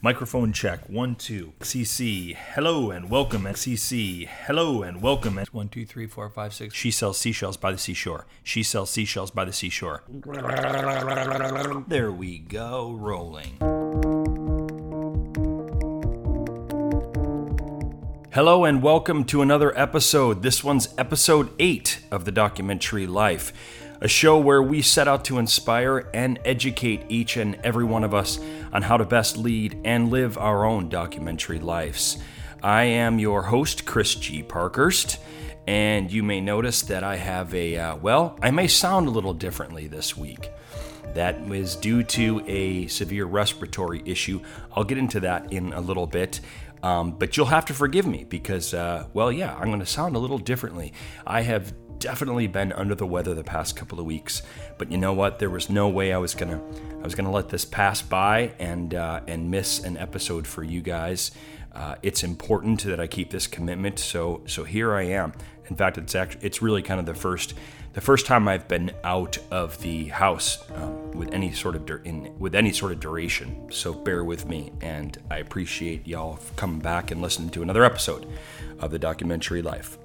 Microphone check. One, two. XCC. Hello and welcome. XCC. Hello and welcome. One, two, three, four, five, six. She sells seashells by the seashore. She sells seashells by the seashore. There we go. Rolling. Hello and welcome to another episode. This one's episode 8 of the documentary Life, a show where we set out to inspire and educate each and every one of us on how to best lead and live our own documentary lives. I am your host, Chris G. Parkhurst, and you may notice that I have a, uh, well, I may sound a little differently this week. That was due to a severe respiratory issue. I'll get into that in a little bit. Um, but you'll have to forgive me because, uh, well, yeah, I'm going to sound a little differently. I have definitely been under the weather the past couple of weeks, but you know what? There was no way I was gonna, I was gonna let this pass by and uh, and miss an episode for you guys. Uh, it's important that I keep this commitment, so so here I am. In fact, it's actually it's really kind of the first the first time I've been out of the house um, with any sort of dur- in, with any sort of duration. So bear with me, and I appreciate y'all coming back and listening to another episode of the documentary Life.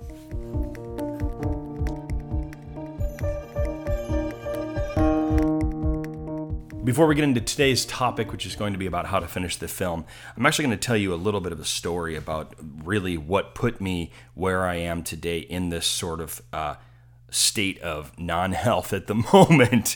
Before we get into today's topic, which is going to be about how to finish the film, I'm actually going to tell you a little bit of a story about really what put me where I am today in this sort of uh, state of non health at the moment.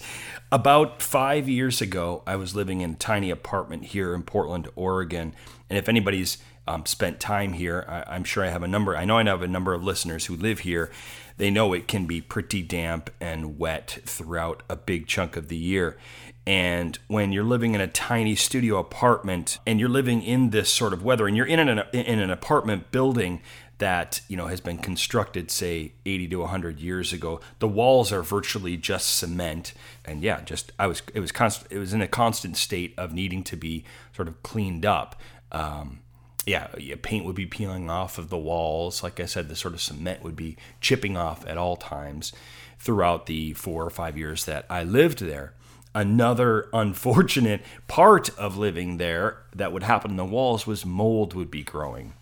About five years ago, I was living in a tiny apartment here in Portland, Oregon. And if anybody's um, spent time here, I, I'm sure I have a number, I know I have a number of listeners who live here. They know it can be pretty damp and wet throughout a big chunk of the year. And when you're living in a tiny studio apartment and you're living in this sort of weather and you're in an, in an apartment building that you know has been constructed say 80 to 100 years ago the walls are virtually just cement and yeah just i was it was constant it was in a constant state of needing to be sort of cleaned up um, yeah, paint would be peeling off of the walls. Like I said, the sort of cement would be chipping off at all times throughout the four or five years that I lived there. Another unfortunate part of living there that would happen in the walls was mold would be growing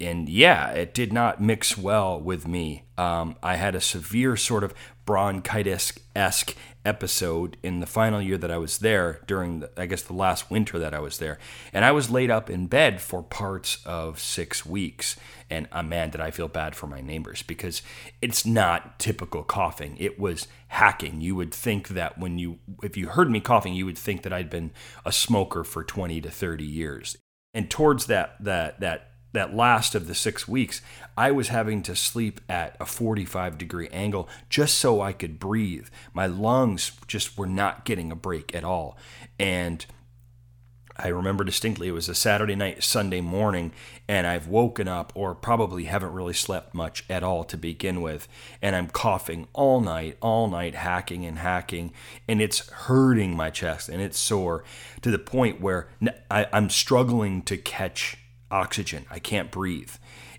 and yeah, it did not mix well with me. Um, I had a severe sort of bronchitis esque episode in the final year that I was there during, the, I guess, the last winter that I was there. And I was laid up in bed for parts of six weeks. And uh, man, did I feel bad for my neighbors because it's not typical coughing. It was hacking. You would think that when you, if you heard me coughing, you would think that I'd been a smoker for 20 to 30 years. And towards that, that, that that last of the six weeks, I was having to sleep at a 45 degree angle just so I could breathe. My lungs just were not getting a break at all. And I remember distinctly it was a Saturday night, Sunday morning, and I've woken up or probably haven't really slept much at all to begin with. And I'm coughing all night, all night, hacking and hacking, and it's hurting my chest and it's sore to the point where I'm struggling to catch oxygen. I can't breathe.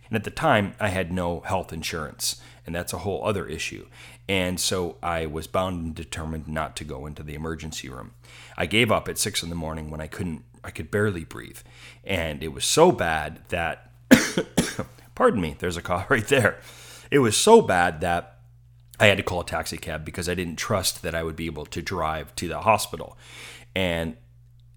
And at the time, I had no health insurance, and that's a whole other issue. And so I was bound and determined not to go into the emergency room. I gave up at six in the morning when I couldn't, I could barely breathe. And it was so bad that, pardon me, there's a cough right there. It was so bad that I had to call a taxi cab because I didn't trust that I would be able to drive to the hospital. And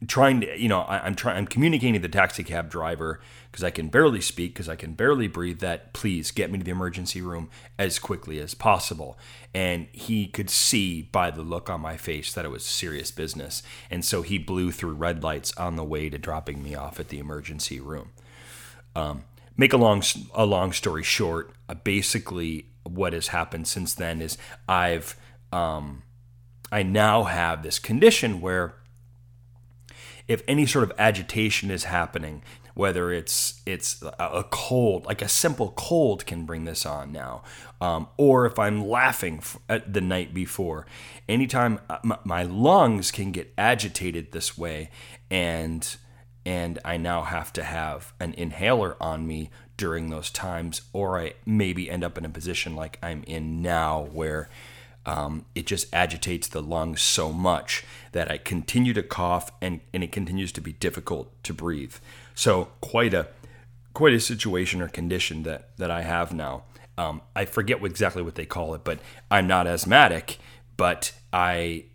trying to, you know, I, am trying, I'm communicating to the taxi cab driver because I can barely speak, because I can barely breathe, that please get me to the emergency room as quickly as possible. And he could see by the look on my face that it was serious business. And so he blew through red lights on the way to dropping me off at the emergency room. Um, make a long, a long story short, uh, basically what has happened since then is I've, um, I now have this condition where if any sort of agitation is happening, whether it's it's a cold, like a simple cold can bring this on now, um, or if I'm laughing the night before, anytime uh, my lungs can get agitated this way, and and I now have to have an inhaler on me during those times, or I maybe end up in a position like I'm in now where um, it just agitates the lungs so much that I continue to cough and, and it continues to be difficult to breathe. So quite a quite a situation or condition that that I have now. Um, I forget what, exactly what they call it, but I'm not asthmatic, but I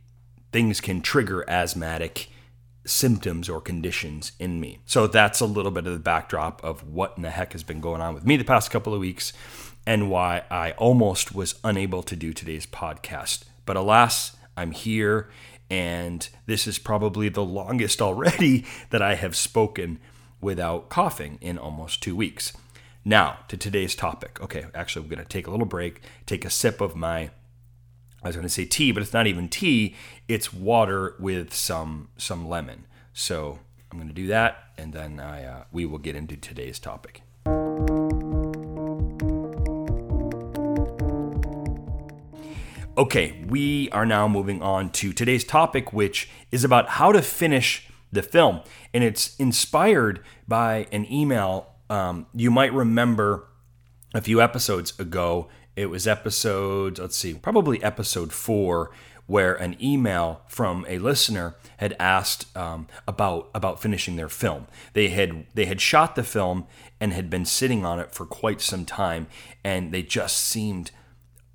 things can trigger asthmatic symptoms or conditions in me. So that's a little bit of the backdrop of what in the heck has been going on with me the past couple of weeks and why I almost was unable to do today's podcast. But alas, I'm here and this is probably the longest already that I have spoken without coughing in almost 2 weeks. Now, to today's topic. Okay, actually, we're going to take a little break, take a sip of my I was going to say tea, but it's not even tea. It's water with some some lemon. So I'm going to do that, and then I, uh, we will get into today's topic. Okay, we are now moving on to today's topic, which is about how to finish the film. And it's inspired by an email um, you might remember a few episodes ago it was episode, let's see, probably episode four, where an email from a listener had asked um, about about finishing their film. They had they had shot the film and had been sitting on it for quite some time, and they just seemed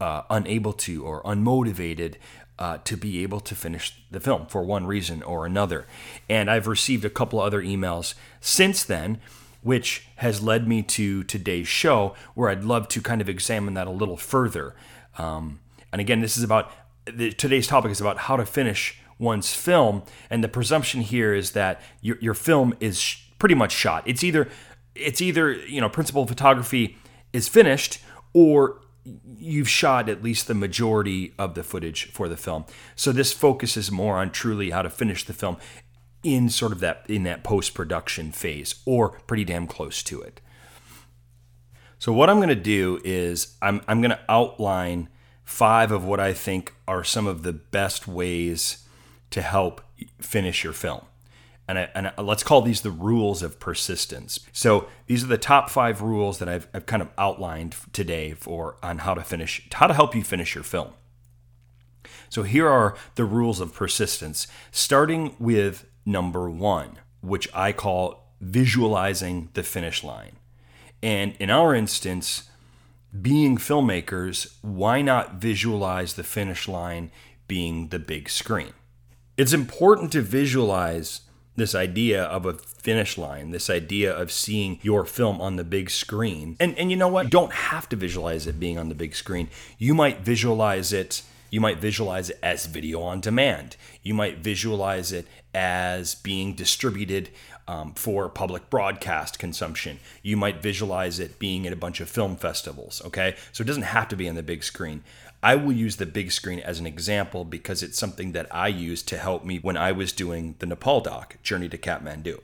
uh, unable to or unmotivated uh, to be able to finish the film for one reason or another. And I've received a couple other emails since then which has led me to today's show, where I'd love to kind of examine that a little further. Um, and again, this is about the, today's topic is about how to finish one's film, and the presumption here is that your, your film is sh- pretty much shot. It's either it's either you know principal photography is finished or you've shot at least the majority of the footage for the film. So this focuses more on truly how to finish the film in sort of that in that post production phase or pretty damn close to it. So what I'm going to do is I'm I'm going to outline five of what I think are some of the best ways to help finish your film. And, I, and I, let's call these the rules of persistence. So these are the top five rules that I've, I've kind of outlined today for on how to finish, how to help you finish your film. So here are the rules of persistence, starting with number one, which I call visualizing the finish line. And in our instance, being filmmakers, why not visualize the finish line being the big screen? It's important to visualize this idea of a finish line, this idea of seeing your film on the big screen. And and you know what? You don't have to visualize it being on the big screen. You might visualize it you might visualize it as video on demand. You might visualize it as being distributed um, for public broadcast consumption. You might visualize it being at a bunch of film festivals. Okay, so it doesn't have to be on the big screen. I will use the big screen as an example because it's something that I used to help me when I was doing the Nepal doc, Journey to Kathmandu.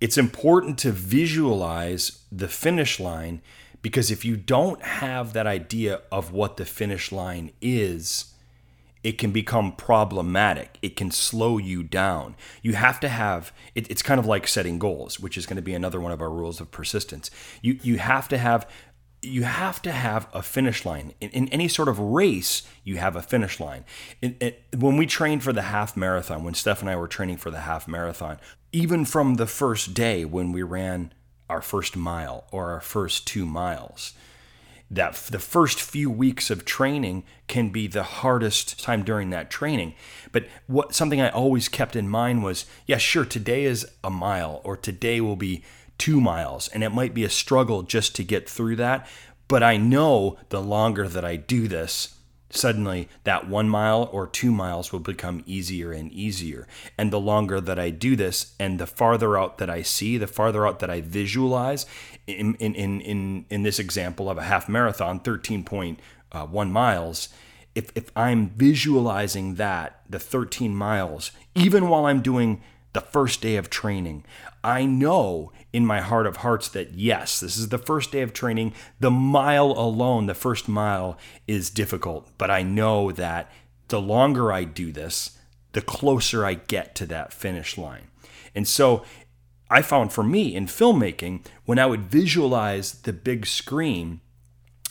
It's important to visualize the finish line because if you don't have that idea of what the finish line is, it can become problematic. It can slow you down. You have to have it, it's kind of like setting goals, which is going to be another one of our rules of persistence. You you have to have you have to have a finish line in, in any sort of race. You have a finish line. when we trained for the half marathon, when Steph and I were training for the half marathon, even from the first day when we ran our first mile or our first two miles, that the first few weeks of training can be the hardest time during that training. But what something I always kept in mind was, yeah, sure, today is a mile or today will be 2 miles and it might be a struggle just to get through that, but I know the longer that I do this, suddenly that one mile or two miles will become easier and easier. And the longer that I do this, and the farther out that I see, the farther out that I visualize, in in in in, this example of a half marathon, thirteen point uh, one miles. If if I'm visualizing that the 13 miles, even while I'm doing the first day of training. I know in my heart of hearts that yes, this is the first day of training. The mile alone, the first mile, is difficult, but I know that the longer I do this, the closer I get to that finish line. And so I found for me in filmmaking, when I would visualize the big screen,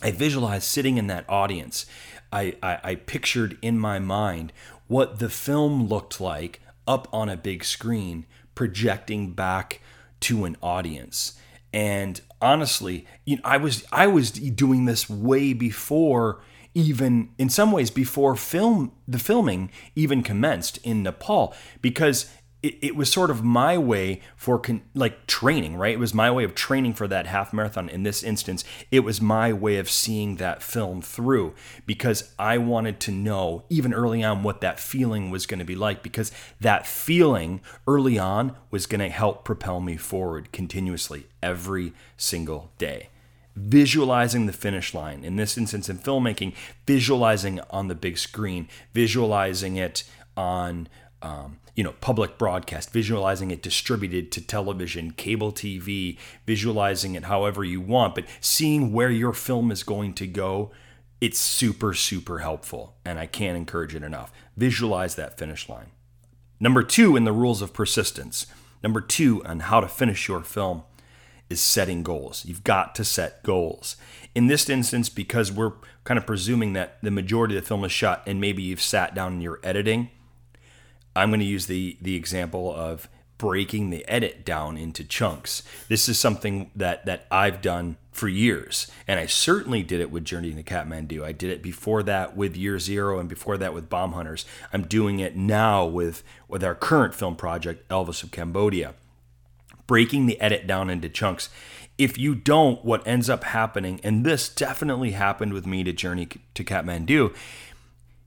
I visualized sitting in that audience I, I, I pictured in my mind what the film looked like up on a big screen, projecting back to an audience. And honestly, you know, I was I was doing this way before even in some ways before film the filming even commenced in Nepal because it, it was sort of my way for con, like training, right? It was my way of training for that half marathon. In this instance, it was my way of seeing that film through because I wanted to know, even early on, what that feeling was going to be like because that feeling early on was going to help propel me forward continuously every single day visualizing the finish line. In this instance, in filmmaking, visualizing on the big screen, visualizing it on um, you know public broadcast visualizing it distributed to television cable tv visualizing it however you want but seeing where your film is going to go it's super super helpful and i can't encourage it enough. Visualize that finish line. Number two in the rules of persistence. Number two on how to finish your film is setting goals. You've got to set goals. In this instance because we're kind of presuming that the majority of the film is shot and maybe you've sat down and you're editing I'm going to use the the example of breaking the edit down into chunks. This is something that that I've done for years, and I certainly did it with Journey to Kathmandu. I did it before that with Year Zero, and before that with Bomb Hunters. I'm doing it now with with our current film project, Elvis of Cambodia. Breaking the edit down into chunks. If you don't, what ends up happening, and this definitely happened with me to Journey to Kathmandu,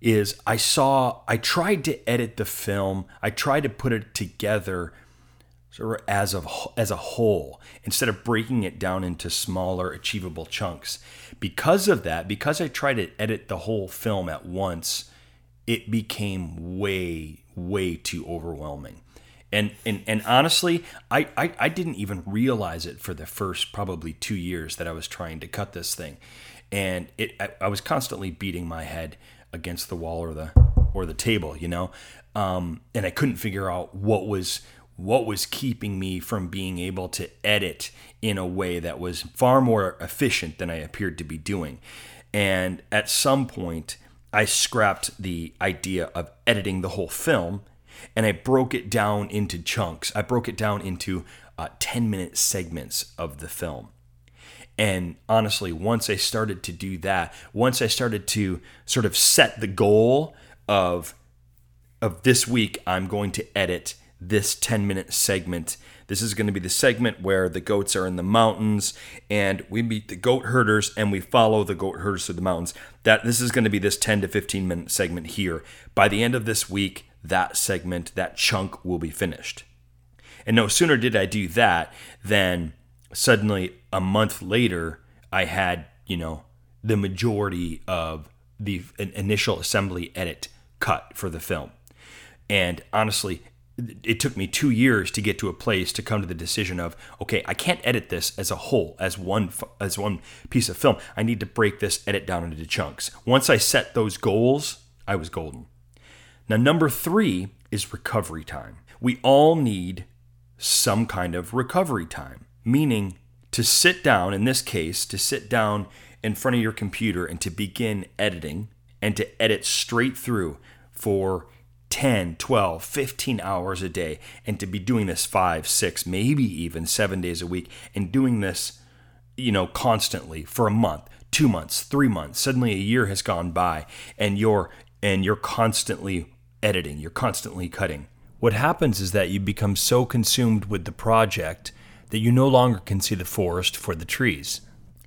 is I saw I tried to edit the film. I tried to put it together sort of as a as a whole instead of breaking it down into smaller achievable chunks. Because of that, because I tried to edit the whole film at once, it became way way too overwhelming. And, and, and honestly, I, I, I didn't even realize it for the first probably two years that I was trying to cut this thing. And it, I, I was constantly beating my head against the wall or the or the table, you know. Um, and I couldn't figure out what was what was keeping me from being able to edit in a way that was far more efficient than I appeared to be doing. And at some point, I scrapped the idea of editing the whole film and I broke it down into chunks. I broke it down into uh, 10 minute segments of the film. And honestly, once I started to do that, once I started to sort of set the goal of of this week, I'm going to edit this 10 minute segment. This is going to be the segment where the goats are in the mountains and we meet the goat herders and we follow the goat herders through the mountains. That this is going to be this 10 to 15 minute segment here. By the end of this week, that segment, that chunk will be finished. And no sooner did I do that than suddenly a month later, I had, you know, the majority of the initial assembly edit cut for the film. And honestly, it took me two years to get to a place to come to the decision of okay i can't edit this as a whole as one as one piece of film. I need to break this edit down into chunks. Once i set those goals i was golden. Now number three is recovery time. We all need some kind of recovery time meaning to sit down, in this case, to sit down in front of your computer and to begin editing and to edit straight through for 10, 12, 15 hours a day and to be doing this five, six, maybe even seven days a week and doing this, you know, constantly for a month, two months, three months. Suddenly a year has gone by and you're and you're constantly editing, you're constantly cutting. What happens is that you become so consumed with the project that you no longer can see the forest for the trees.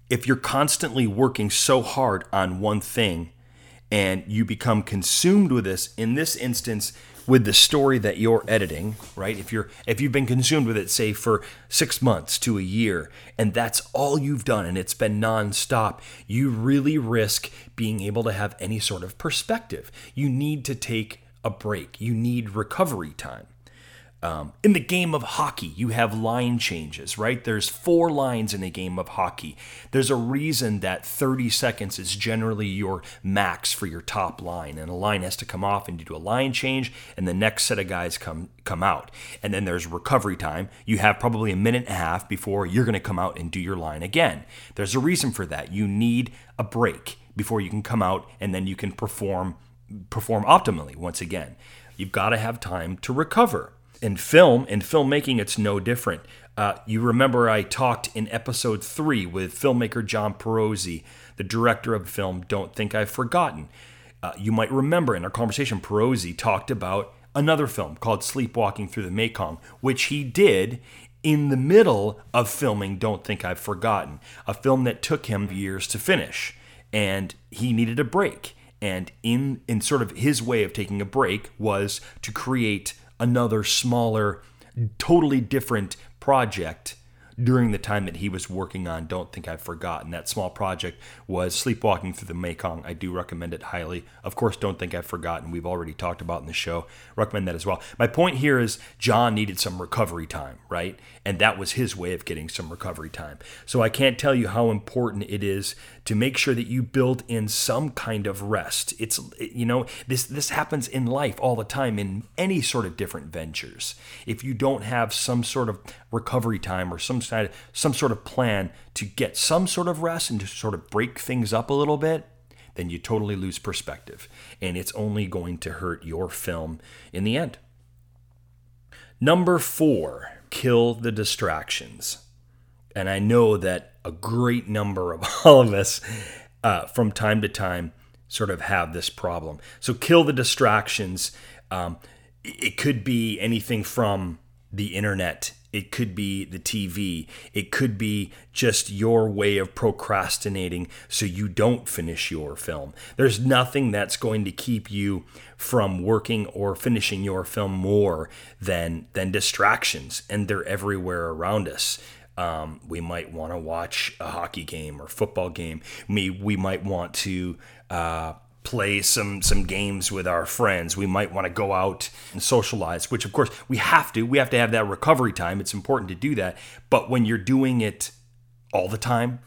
If you're constantly working so hard on one thing and you become consumed with this, in this instance, with the story that you're editing, right? If you're if you've been consumed with it, say for six months to a year, and that's all you've done, and it's been nonstop, you really risk being able to have any sort of perspective. You need to take a break. You need recovery time. Um, in the game of hockey, you have line changes, right? There's four lines in a game of hockey. There's a reason that 30 seconds is generally your max for your top line, and a line has to come off and you do a line change, and the next set of guys come come out. And then there's recovery time. You have probably a minute and a half before you're going to come out and do your line again. There's a reason for that. You need a break before you can come out and then you can perform perform optimally once again. You've got to have time to recover. In film and filmmaking, it's no different. Uh, you remember I talked in episode three with filmmaker John Pirozzi, the director of film Don't Think I've Forgotten. Uh, you might remember in our conversation, Pirozzi talked about another film called Sleepwalking Through the Mekong, which he did in the middle of filming Don't Think I've Forgotten, a film that took him years to finish. And he needed a break. And in, in sort of his way of taking a break was to create another smaller, totally different project during the time that he was working on Don't Think I've Forgotten. That small project was Sleepwalking Through the Mekong. I do recommend it highly. Of course, Don't Think I've Forgotten. We've already talked about in the show. Recommend that as well. My point here is John needed some recovery time, right? And that was his way of getting some recovery time. So I can't tell you how important it is to make sure that you build in some kind of rest. It's you know, this this happens in life all the time in any sort of different ventures. If you don't have some sort of recovery time or some side some sort of plan to get some sort of rest and to sort of break things up a little bit, then you totally lose perspective and it's only going to hurt your film in the end. Number 4, kill the distractions. And I know that a great number of all of us, uh, from time to time, sort of have this problem. So, kill the distractions. Um, it could be anything from the internet, it could be the TV, it could be just your way of procrastinating so you don't finish your film. There's nothing that's going to keep you from working or finishing your film more than than distractions, and they're everywhere around us. Um, we might want to watch a hockey game or football game. We, we might want to uh, play some some games with our friends. We might want to go out and socialize, which of course we have to. We have to have that recovery time. It's important to do that. But when you're doing it all the time,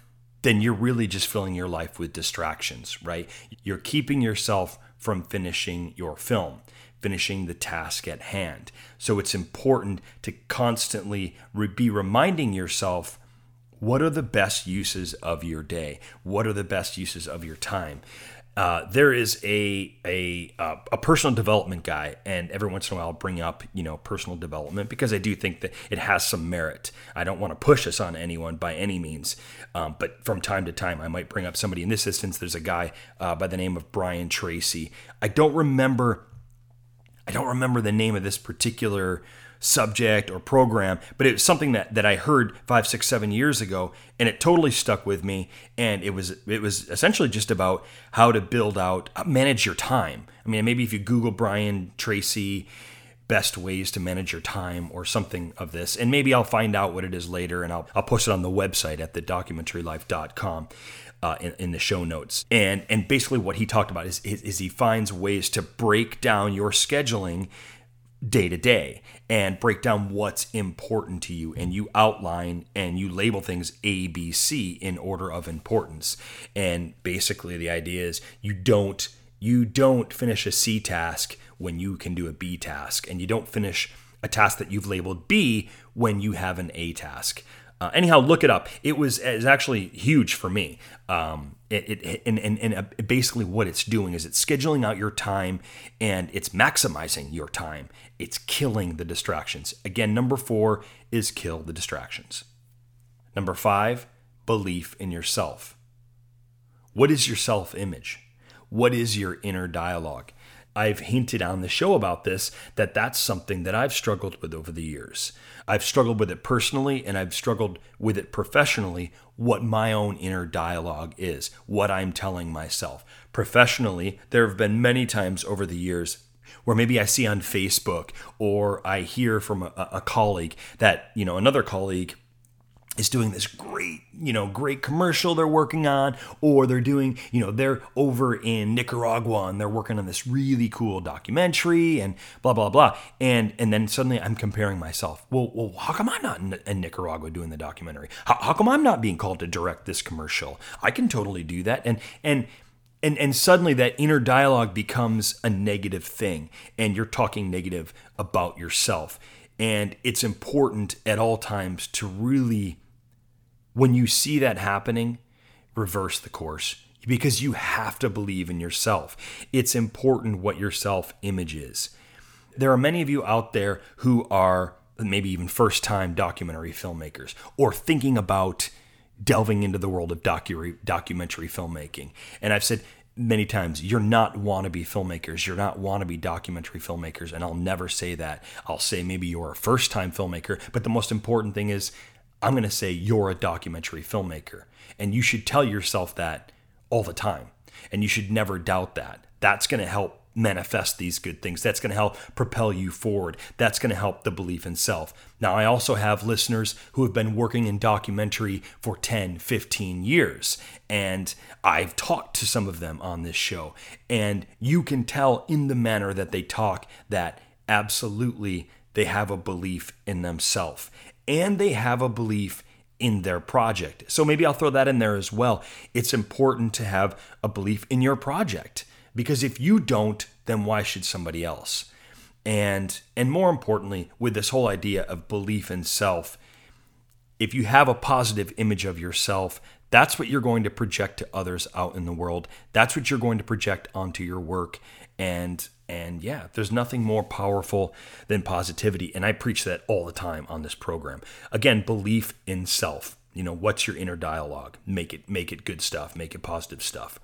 then you're really just filling your life with distractions, right? You're keeping yourself from finishing your film finishing the task at hand. So it's important to constantly be reminding yourself what are the best uses of your day? What are the best uses of your time? Uh, there is a a uh, a personal development guy, and every once in a while I'll bring up you know personal development because I do think that it has some merit. I don't want to push this on anyone by any means, um, but from time to time I might bring up somebody. In this instance, there's a guy uh, by the name of Brian Tracy. I don't remember I don't remember the name of this particular subject or program, but it was something that, that I heard five, six, seven years ago, and it totally stuck with me. And it was it was essentially just about how to build out, uh, manage your time. I mean, maybe if you Google Brian Tracy best ways to manage your time or something of this, and maybe I'll find out what it is later, and I'll I'll post it on the website at thedocumentarylife.com uh, in, in, the show notes. And and basically what he talked about is, is, is he finds ways to break down your scheduling day to day and break down what's important to you and you outline and you label things A B C in order of importance. And basically the idea is you don't you don't finish a C task when you can do a B task and you don't finish a task that you've labeled B when you have an A task. Uh, anyhow, look it up. It was, it was actually huge for me. Um, it, it, and, and, and uh, basically, what it's doing is it's scheduling out your time and it's maximizing your time. It's killing the distractions. Again, number four is kill the distractions. Number five, belief in yourself. What is your self image? What is your inner dialogue? I've hinted on the show about this that that's something that I've struggled with over the years. I've struggled with it personally and I've struggled with it professionally what my own inner dialogue is, what I'm telling myself. Professionally, there have been many times over the years where maybe I see on Facebook or I hear from a, a colleague that, you know, another colleague is doing this great, you know, great commercial they're working on, or they're doing, you know, they're over in Nicaragua and they're working on this really cool documentary and blah blah blah. And and then suddenly I'm comparing myself. Well, well, how come I'm not in, in Nicaragua doing the documentary? How, how come I'm not being called to direct this commercial? I can totally do that. And and and and suddenly that inner dialogue becomes a negative thing, and you're talking negative about yourself. And it's important at all times to really when you see that happening, reverse the course. because you have to believe in yourself. It's important what your self image is. There are many of you out there who are maybe even first time documentary filmmakers or thinking about delving into the world of docu- documentary filmmaking. And I've said many times, you're not wannabe filmmakers. You're not wannabe documentary filmmakers. And I'll never say that. I'll say maybe you're a first time filmmaker. But the most important thing is, I'm going to say you're a documentary filmmaker. And you should tell yourself that all the time. And you should never doubt that. That's going to help manifest these good things. That's going to help propel you forward. That's going to help the belief in self. Now, I also have listeners who have been working in documentary for 10, 15 years, and I've talked to some of them on this show. And you can tell in the manner that they talk that absolutely they have a belief in themselves and they have a belief in their project. So maybe I'll throw that in there as well. It's important to have a belief in your project because if you don't, then why should somebody else? And and more importantly, with this whole idea of belief in self, if you have a positive image of yourself, that's what you're going to project to others out in the world. That's what you're going to project onto your work. And and yeah, there's nothing more powerful than positivity. And I preach that all the time on this program. Again, belief in self. You know, what's your inner dialogue? Make it make it good stuff, make it positive stuff.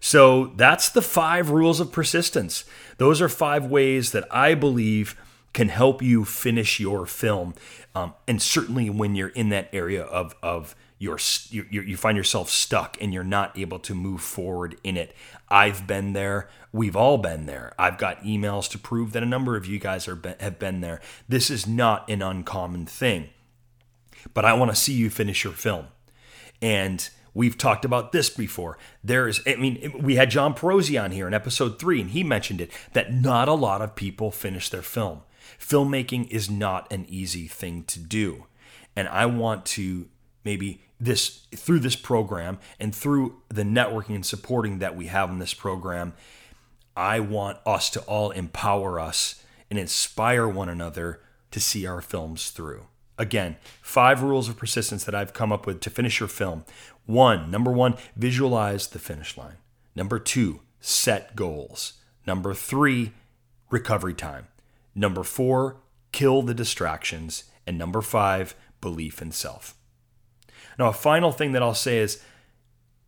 So that's the five rules of persistence. Those are five ways that I believe can help you finish your film. Um, and certainly when you're in that area of, of your, you, you find yourself stuck and you're not able to move forward in it. I've been there. We've all been there. I've got emails to prove that a number of you guys are have been there. This is not an uncommon thing. But I want to see you finish your film. And We've talked about this before. There's, I mean, we had John Pirozzi on here in episode three, and he mentioned it that not a lot of people finish their film. Filmmaking is not an easy thing to do. And I want to maybe this through this program and through the networking and supporting that we have in this program, I want us to all empower us and inspire one another to see our films through. Again, five rules of persistence that I've come up with to finish your film. One, number one, visualize the finish line. Number two, set goals. Number three, recovery time. Number four, kill the distractions. And number five, belief in self. Now, a final thing that I'll say is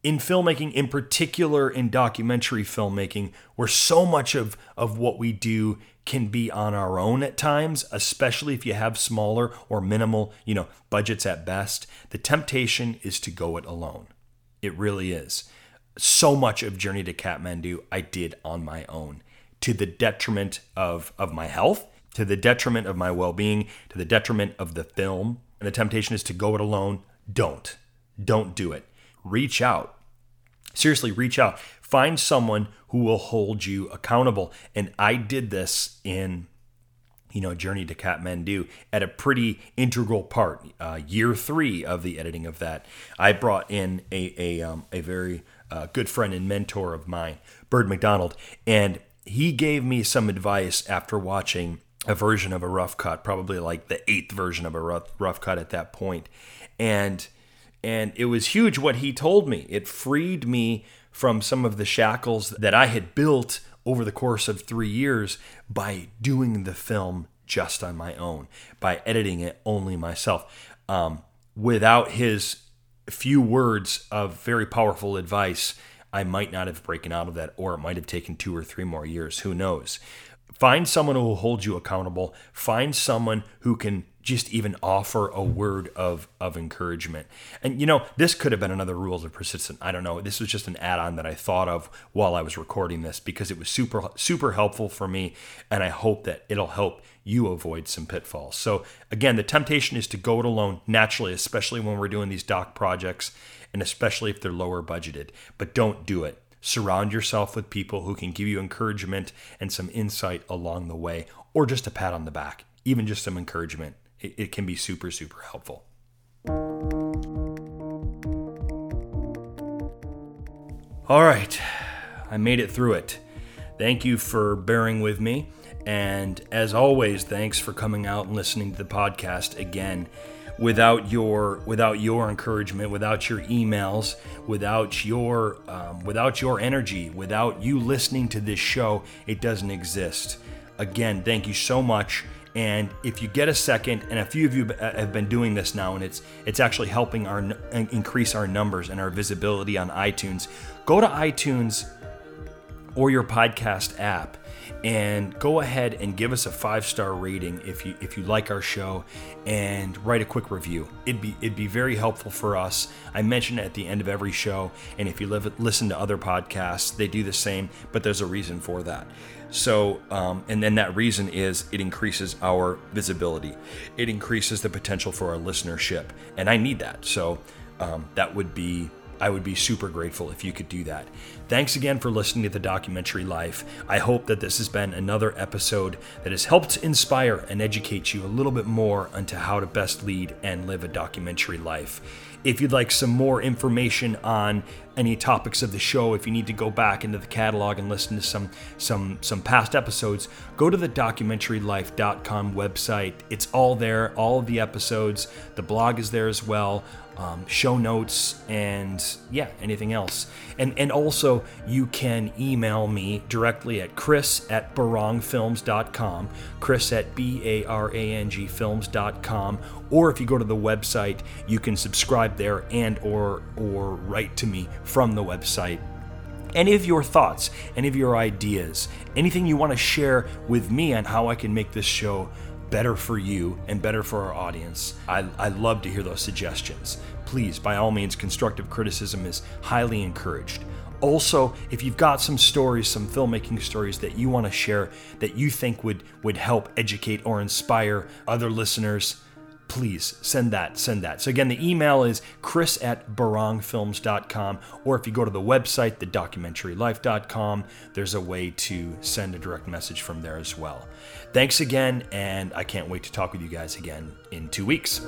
in filmmaking, in particular in documentary filmmaking, where so much of, of what we do can be on our own at times, especially if you have smaller or minimal, you know, budgets at best. The temptation is to go it alone. It really is. So much of Journey to Kathmandu I did on my own to the detriment of, of my health, to the detriment of my well being, to the detriment of the film. And the temptation is to go it alone. Don't. Don't do it. Reach out. Seriously, reach out. Find someone who will hold you accountable. And I did this in you know, Journey to Kathmandu at a pretty integral part. Uh, year three of the editing of that, I brought in a a, um, a very uh, good friend and mentor of mine, Bird McDonald, and he gave me some advice after watching a version of a rough cut, probably like the eighth version of a rough, rough cut at that point, and and it was huge what he told me. It freed me from some of the shackles that I had built over the course of three years by doing the film just on my own, by editing it only myself. Um, without his few words of very powerful advice, I might not have broken out of that, or it might have taken two or three more years. Who knows? Find someone who will hold you accountable. Find someone who can just even offer a word of of encouragement. And you know, this could have been another rules of persistence. I don't know. This was just an add-on that I thought of while I was recording this because it was super super helpful for me and I hope that it'll help you avoid some pitfalls. So again, the temptation is to go it alone naturally, especially when we're doing these doc projects and especially if they're lower budgeted. But don't do it. Surround yourself with people who can give you encouragement and some insight along the way or just a pat on the back, even just some encouragement it, it can be super, super helpful. All right, I made it through it. Thank you for bearing with me. And as always, thanks for coming out and listening to the podcast again. without your without your encouragement, without your emails, without your um, without your energy, without you listening to this show, it doesn't exist. Again, thank you so much. And if you get a second, and a few of you uh, have been doing this now, and it's it's actually helping our increase our numbers and our visibility on iTunes. Go to iTunes or your podcast app and go ahead and give us a five star rating if you if you like our show and write a quick review it'd be it'd be very helpful for us i mention it at the end of every show and if you live, listen to other podcasts they do the same but there's a reason for that so um, and then that reason is it increases our visibility. It increases the potential for our listenership. And i need that. So um, that would be I would be super grateful if you could do that. Thanks again for listening to the documentary life. I hope that this has been another episode that has helped inspire and educate you a little bit more onto how to best lead and live a documentary life. If you'd like some more information on any topics of the show, if you need to go back into the catalog and listen to some some some past episodes, go to the documentarylife.com website. It's all there, all of the episodes. The blog is there as well um, show notes, and yeah, anything else. And and also you can email me directly at chris at barangfilms.com, chris at b-a-r-a-n-g films.com, or if you go to the website, you can subscribe there and or or write to me from the website any of your thoughts, any of your ideas, anything you want to share with me on how I can make this show better for you and better for our audience. I, I love to hear those suggestions. Please, by all means, constructive criticism is highly encouraged. Also, if you've got some stories, some filmmaking stories that you want to share that you think would would help educate or inspire other listeners, please send that send that. So again the email is chris at barangfilms.com or if you go to the website thedocumentarylife.com there's a way to send a direct message from there as well. Thanks again and i can't wait to talk with you guys again in two weeks